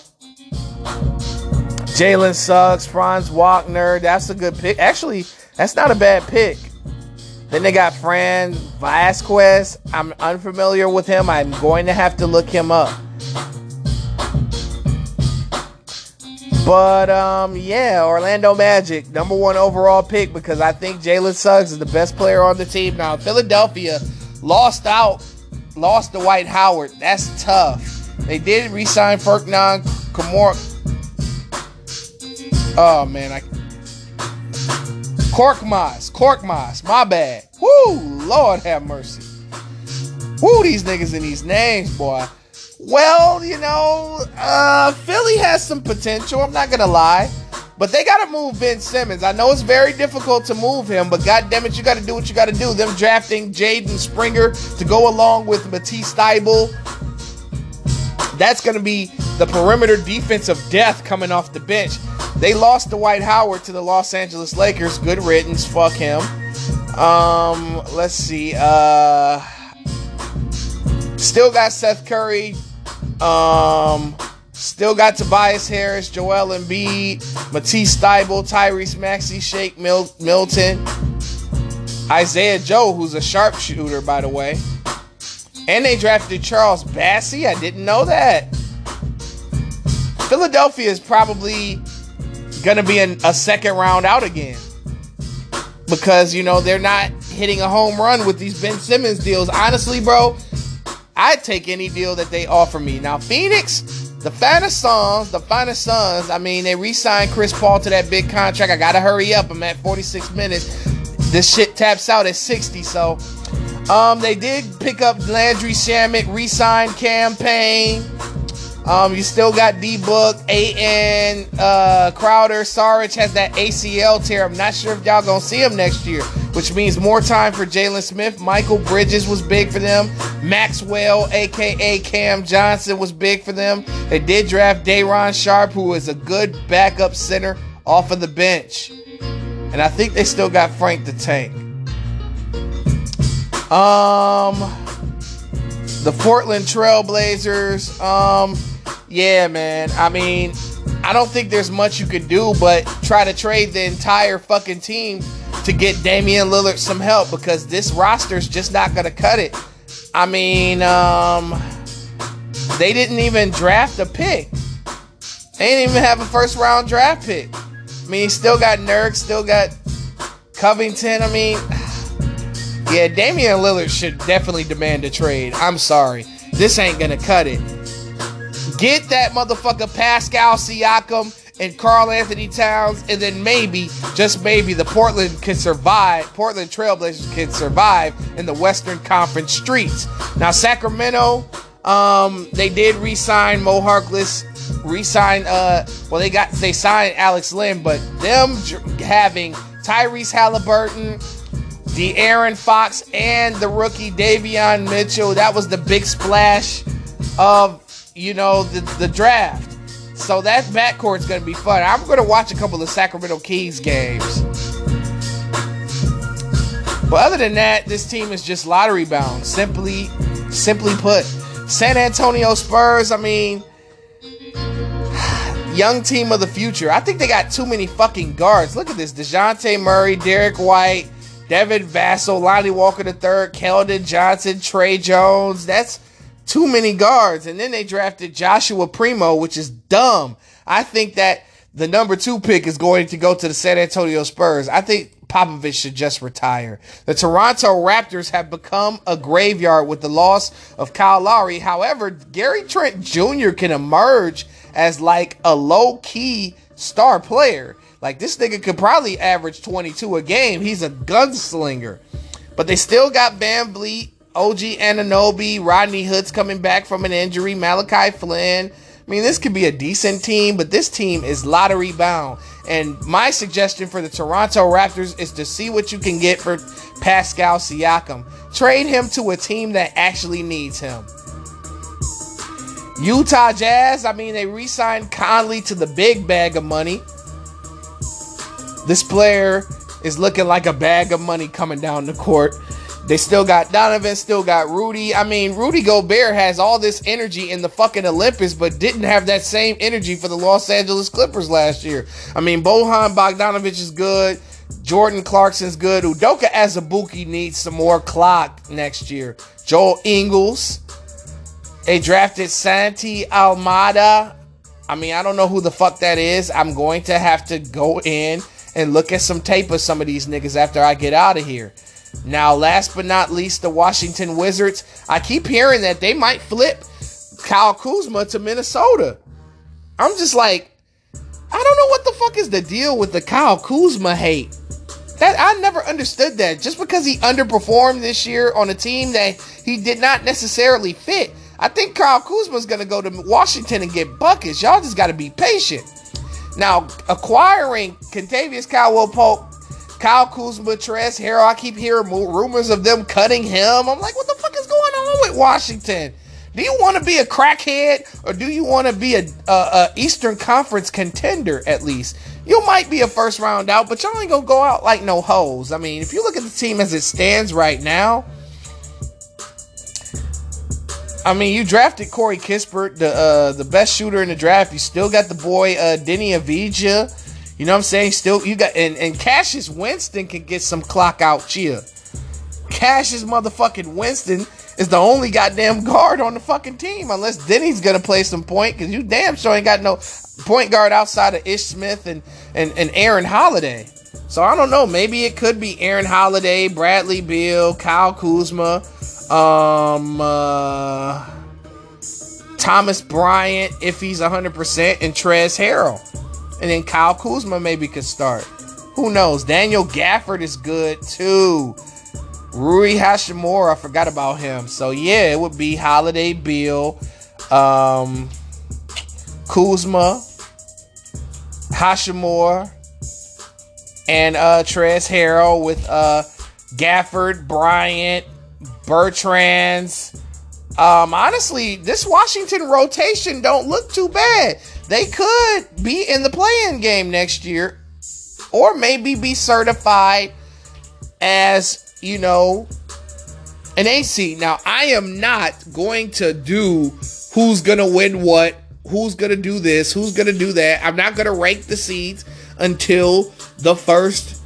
[SPEAKER 4] Jalen Suggs, Franz Wagner. That's a good pick. Actually, that's not a bad pick. Then they got Fran Vasquez. I'm unfamiliar with him. I'm going to have to look him up. But um, yeah, Orlando Magic, number one overall pick because I think Jalen Suggs is the best player on the team. Now, Philadelphia lost out, lost to Dwight Howard. That's tough. They did re-sign Furkan Kamor. Oh man, I Korkmaz, Korkmaz, my bad. Woo, Lord have mercy. Woo, these niggas in these names, boy. Well, you know, uh, Philly has some potential. I'm not gonna lie, but they gotta move Ben Simmons. I know it's very difficult to move him, but god damn it, you gotta do what you gotta do. Them drafting Jaden Springer to go along with Matisse Thybulle. That's gonna be the perimeter defense of death coming off the bench. They lost Dwight Howard to the Los Angeles Lakers. Good riddance. Fuck him. Um, let's see. Uh, still got Seth Curry. Um, still got Tobias Harris, Joel Embiid, Matisse Thybulle, Tyrese Maxey, Shake Mil- Milton, Isaiah Joe, who's a sharpshooter, by the way. And they drafted Charles Bassey. I didn't know that. Philadelphia is probably going to be in a second round out again because you know they're not hitting a home run with these Ben Simmons deals. Honestly, bro, I'd take any deal that they offer me. Now, Phoenix, the finest songs, the finest sons. I mean, they re-signed Chris Paul to that big contract. I gotta hurry up. I'm at 46 minutes. This shit taps out at 60. So, um, they did pick up Landry Shamet, re-signed Cam Payne. Um, you still got D Book, A.N. Uh, Crowder, Saric has that ACL tear. I'm not sure if y'all gonna see him next year, which means more time for Jalen Smith. Mikal Bridges was big for them. Maxwell, aka Cam Johnson, was big for them. They did draft Day'Ron Sharpe, who is a good backup center off of the bench. And I think they still got Frank the Tank. Um the Portland Trailblazers, um, yeah, man. I mean, I don't think there's much you could do but try to trade the entire fucking team to get Damian Lillard some help because this roster's just not gonna cut it. I mean, um, they didn't even draft a pick. They didn't even have a first round draft pick. I mean, still got Nurk, still got Covington. I mean, yeah, Damian Lillard should definitely demand a trade. I'm sorry. This ain't gonna cut it. Get that motherfucker Pascal Siakam and Karl-Anthony Towns, and then maybe, just maybe, the Portland can survive. Portland Trailblazers can survive in the Western Conference streets. Now, Sacramento, um, they did re-sign Mo Harkless, re-sign. Uh, well, they got they signed Alex Len, but them having Tyrese Haliburton, De'Aaron Fox, and the rookie Davion Mitchell, that was the big splash of you know the the draft. So that backcourt's gonna be fun. I'm gonna watch a couple of Sacramento Kings games. But other than that, this team is just lottery bound. Simply, simply put, San Antonio Spurs. I mean, young team of the future. I think they got too many fucking guards. Look at this: Dejounte Murray, Derrick White, Devin Vassell, Lonnie Walker III, Keldon Johnson, Tre Jones. That's too many guards. And then they drafted Joshua Primo, which is dumb. I think that the number two pick is going to go to the San Antonio Spurs. I think Popovich should just retire. The Toronto Raptors have become a graveyard with the loss of Kyle Lowry. However, Gary Trent Jr. can emerge as like a low key star player. Like this nigga could probably average 22 a game. He's a gunslinger. But they still got VanVleet, OG Anunoby, Rodney Hood's coming back from an injury, Malachi Flynn. I mean, this could be a decent team, but this team is lottery bound. And my suggestion for the Toronto Raptors is to see what you can get for Pascal Siakam. Trade him to a team that actually needs him. Utah Jazz, I mean, they re signed Conley to the big bag of money. This player is looking like a bag of money coming down the court. They still got Donovan, still got Rudy. I mean, Rudy Gobert has all this energy in the fucking Olympus, but didn't have that same energy for the Los Angeles Clippers last year. I mean, Bojan Bogdanovic is good. Jordan Clarkson's good. Udoka Azubuike needs some more clock next year. Joel Ingles. They drafted Santi Almada. I mean, I don't know who the fuck that is. I'm going to have to go in and look at some tape of some of these niggas after I get out of here. Now, last but not least, the Washington Wizards. I keep hearing that they might flip Kyle Kuzma to Minnesota. I'm just like, I don't know what the fuck is the deal with the Kyle Kuzma hate. That I never understood that. Just because he underperformed this year on a team that he did not necessarily fit. I think Kyle Kuzma's gonna go to Washington and get buckets. Y'all just gotta be patient. Now, acquiring Kentavious Caldwell Pope Kyle Kuzma, Trez Harrell. I keep hearing rumors of them cutting him. I'm like, what the fuck is going on with Washington? Do you want to be a crackhead or do you want to be a, a, a, Eastern Conference contender at least? you might be a first round out, but y'all ain't gonna go out like no hoes. I mean, if you look at the team as it stands right now, I mean, you drafted Corey Kispert, the uh, the best shooter in the draft. You still got the boy uh, Deni Avdija. You know what I'm saying? Still, you got and and Cassius Winston can get some clock out cheer. Cassius motherfucking Winston is the only goddamn guard on the fucking team, unless Deni's gonna play some point, because you damn sure ain't got no point guard outside of Ish Smith and and and Aaron Holiday. So I don't know. Maybe it could be Aaron Holiday, Bradley Beal, Kyle Kuzma, um, uh, Thomas Bryant if he's 100%, and Trez Harrell. And then Kyle Kuzma maybe could start. Who knows? Daniel Gafford is good too. Rui Hachimura, I forgot about him. So yeah, it would be Holiday Bill, um, Kuzma, Hachimura, and uh Trez Harrell with uh Gafford, Bryant, Bertans. Um, honestly, this Washington rotation don't look too bad. They could be in the playing game next year, or maybe be certified as you know an AC. Now, I am not going to do who's gonna win what, who's gonna do this, who's gonna do that. I'm not gonna rank the seeds until the first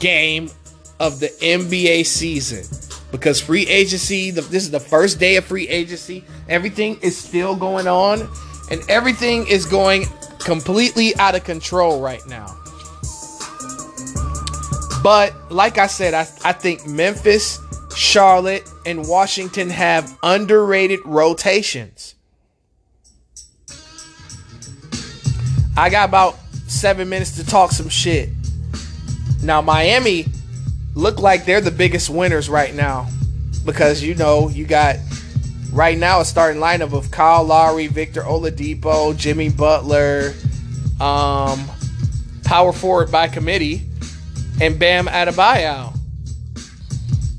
[SPEAKER 4] game of the NBA season because free agency, this is the first day of free agency. Everything is still going on, and everything is going completely out of control right now. But like I said, I, I think Memphis, Charlotte, and Washington have underrated rotations. I got about seven minutes to talk some shit. Now, Miami look like they're the biggest winners right now because you know you got right now a starting lineup of Kyle Lowry, Victor Oladipo, Jimmy Butler, um, power forward by committee, and Bam Adebayo.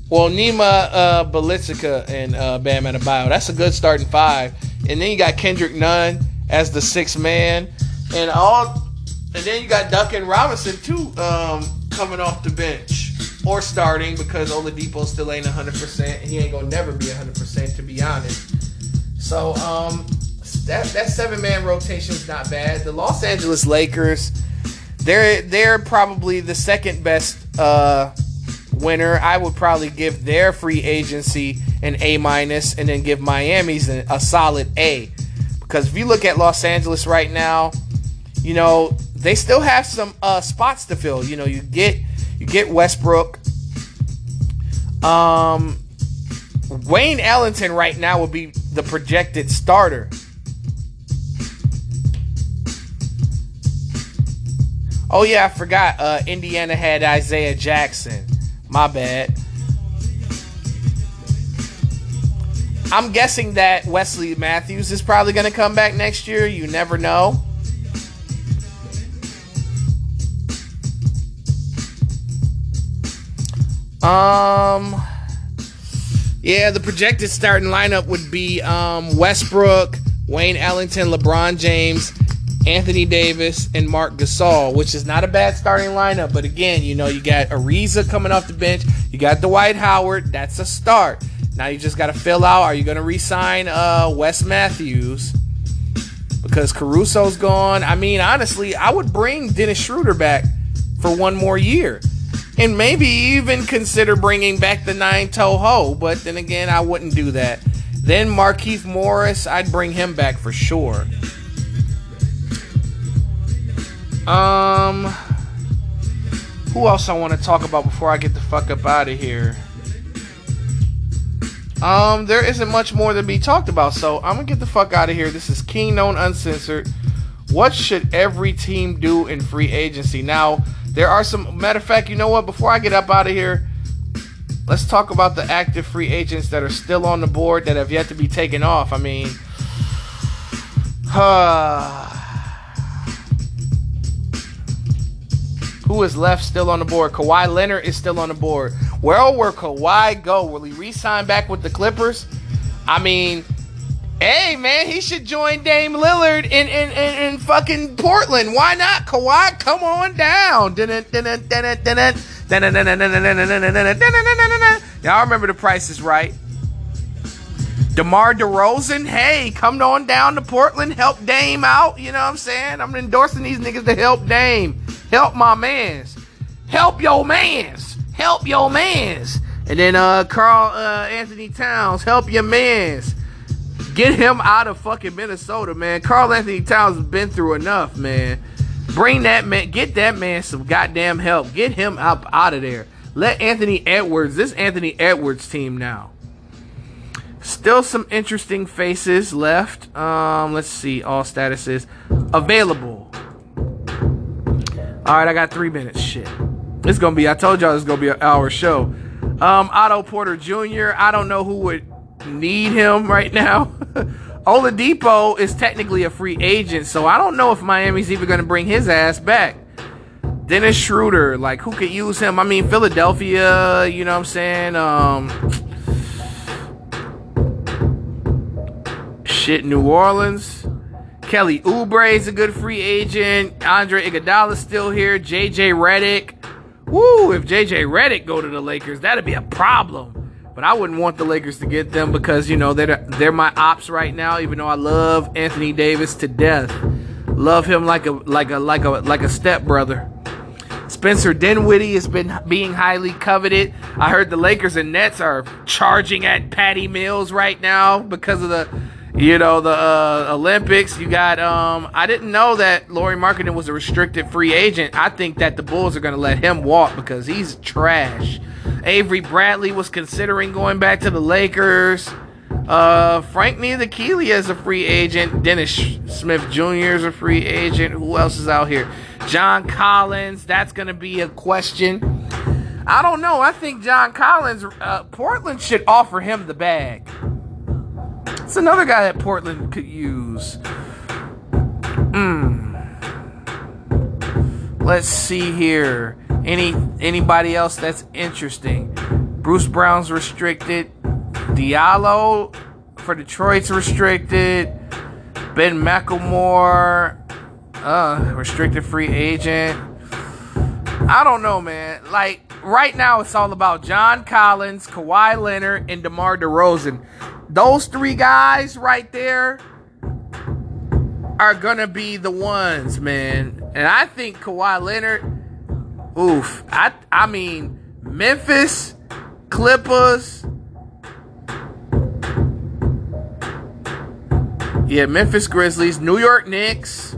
[SPEAKER 4] Well, Nima uh, and uh, Bam Adebayo. That's a good starting five. And then you got Kendrick Nunn as the sixth man, and all. And then you got Duncan Robinson too, um, coming off the bench or starting because Oladipo still ain't 100%. He ain't gonna never be 100% to be honest. So um, that that seven man rotation is not bad. The Los Angeles Lakers, they're they're probably the second best uh, winner. I would probably give their free agency an A minus, and then give Miami's a, a solid A. Because if you look at Los Angeles right now, you know they still have some uh, spots to fill. You know, you get you get Westbrook. Um, Wayne Ellington right now will be the projected starter. Oh yeah, I forgot. Uh, Indiana had Isaiah Jackson. My bad. I'm guessing that Wesley Matthews is probably going to come back next year. You never know. Um, yeah, the projected starting lineup would be um, Westbrook, Wayne Ellington, LeBron James, Anthony Davis, and Marc Gasol, which is not a bad starting lineup. But again, you know, you got Ariza coming off the bench, you got Dwight Howard. That's a start. Now you just got to fill out. Are you going to re-sign uh, Wes Matthews? Because Caruso's gone. I mean, honestly, I would bring Dennis Schroeder back for one more year and maybe even consider bringing back the nine toe ho. But then again, I wouldn't do that. Then Markieff Morris, I'd bring him back for sure. Um, who else I want to talk about before I get the fuck up out of here? Um, there isn't much more to be talked about, so I'm gonna get the fuck out of here. This is King Known Uncensored. What should every team do in free agency? Now, there are some matter of fact, you know what? Before I get up out of here, let's talk about the active free agents that are still on the board that have yet to be taken off. I mean, uh, who is left still on the board? Kawhi Leonard is still on the board. Where will Kawhi go? Will he re-sign back with the Clippers? I mean, Hey man, he should join Dame Lillard in in, in, in fucking Portland. Why not? Kawhi, come on down. Y'all remember the price is right. DeMar DeRozan, hey, come on down to Portland, help Dame out. You know what I'm saying? I'm endorsing these niggas to help Dame. Help my mans. Help your mans. Help your mans. And then uh Carl uh, Anthony Towns, help your mans. Get him out of fucking Minnesota, man. Karl-Anthony Towns has been through enough, man. Bring that man, get that man some goddamn help. Get him up out of there. Let Anthony Edwards, this Anthony Edwards team now. Still some interesting faces left. Um, let's see, all statuses available. All right, I got three minutes. Shit, it's gonna be. I told y'all it's gonna be an hour show. Um, Otto Porter Jr. I don't know who would need him right now. Oladipo is technically a free agent, so I don't know if Miami's even going to bring his ass back. Dennis Schroeder, like who could use him? I mean, Philadelphia, you know what I'm saying? Um, shit, New Orleans. Kelly Oubre is a good free agent. Andre Iguodala's still here. JJ Redick. Woo! If JJ Redick go to the Lakers, that'd be a problem. But I wouldn't want the Lakers to get them because you know they're they're my ops right now. Even though I love Anthony Davis to death, love him like a like a like a like a stepbrother. Spencer Dinwiddie has been being highly coveted. I heard the Lakers and Nets are charging at Patty Mills right now because of the you know the uh, Olympics. You got um I didn't know that Lauri Markkanen was a restricted free agent. I think that the Bulls are going to let him walk because he's trash. Avery Bradley was considering going back to the Lakers. Uh, Frank Ntilikina is a free agent. Dennis Smith Jr. is a free agent. Who else is out here? John Collins. That's going to be a question. I don't know. I think John Collins, uh, Portland should offer him the bag. It's another guy that Portland could use. Hmm. Let's see here. Any anybody else that's interesting? Bruce Brown's restricted. Diallo for Detroit's restricted. Ben McLemore, uh, restricted free agent. I don't know, man. Like right now, it's all about John Collins, Kawhi Leonard, and DeMar DeRozan. Those three guys right there are gonna be the ones, man. And I think Kawhi Leonard, oof. I I mean Memphis, Clippers. Yeah, Memphis Grizzlies, New York Knicks,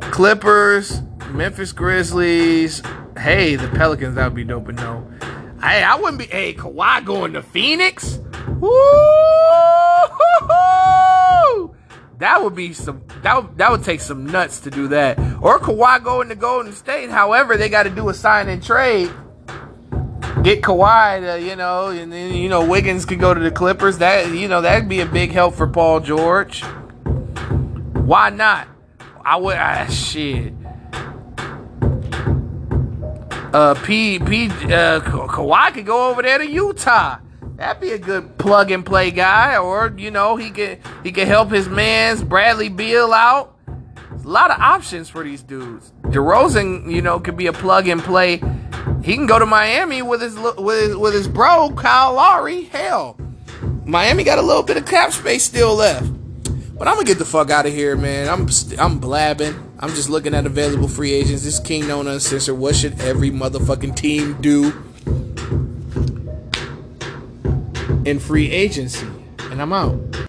[SPEAKER 4] Clippers, Memphis Grizzlies. Hey, the Pelicans, that would be dope, but no. Hey, I wouldn't be. Hey, Kawhi going to Phoenix? Woo! That would be some. That would, that would take some nuts to do that. Or Kawhi going to Golden State. However, they got to do a sign and trade. Get Kawhi, to, you know, and then you know Wiggins could go to the Clippers. That you know that'd be a big help for Paul George. Why not? I would. Ah, shit. Uh, P P uh, Kawhi could go over there to Utah. That'd be a good plug and play guy, or you know he could he could help his man's Bradley Beal out. There's a lot of options for these dudes. DeRozan, you know, could be a plug and play. He can go to Miami with his with his, with his bro Kyle Lowry. Hell, Miami got a little bit of cap space still left. But I'm gonna get the fuck out of here, man. I'm I'm blabbing. I'm just looking at available free agents. This King Known Uncensored. What should every motherfucking team do in free agency? And I'm out.